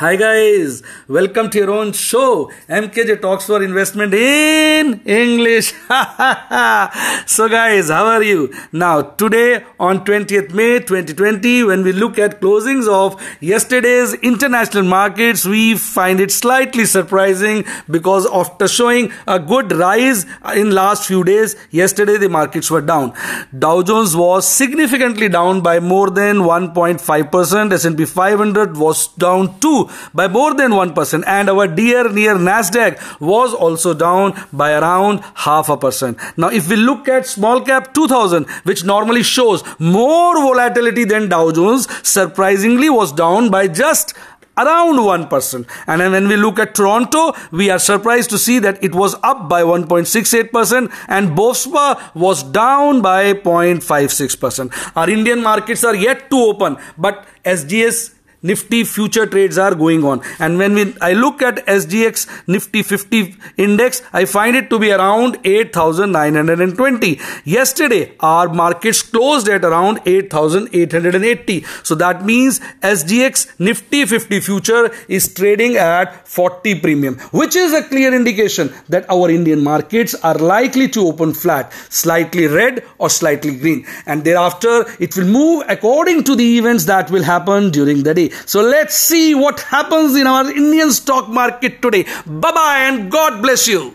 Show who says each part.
Speaker 1: Hi guys, welcome to your own show, MKJ Talks for Investment in English. so guys, how are you? Now today on 20th May 2020, when we look at closings of yesterday's international markets, we find it slightly surprising because after showing a good rise in last few days, yesterday the markets were down. Dow Jones was significantly down by more than 1.5%, S&P 500 was down too by more than 1% and our dear near Nasdaq was also down by around half a percent. Now if we look at small cap 2000 which normally shows more volatility than Dow Jones surprisingly was down by just around 1%. And then when we look at Toronto, we are surprised to see that it was up by 1.68% and Bovespa was down by 0.56%. Our Indian markets are yet to open, but SGX Nifty future trades are going on. And when we, I look at SGX Nifty 50 index, I find it to be around 8,920. Yesterday, our markets closed at around 8,880. So that means SGX Nifty 50 future is trading at 40 premium, which is a clear indication that our Indian markets are likely to open flat, slightly red or slightly green. And thereafter, it will move according to the events that will happen during the day. So let's see what happens in our Indian stock market today. Bye bye and God bless you.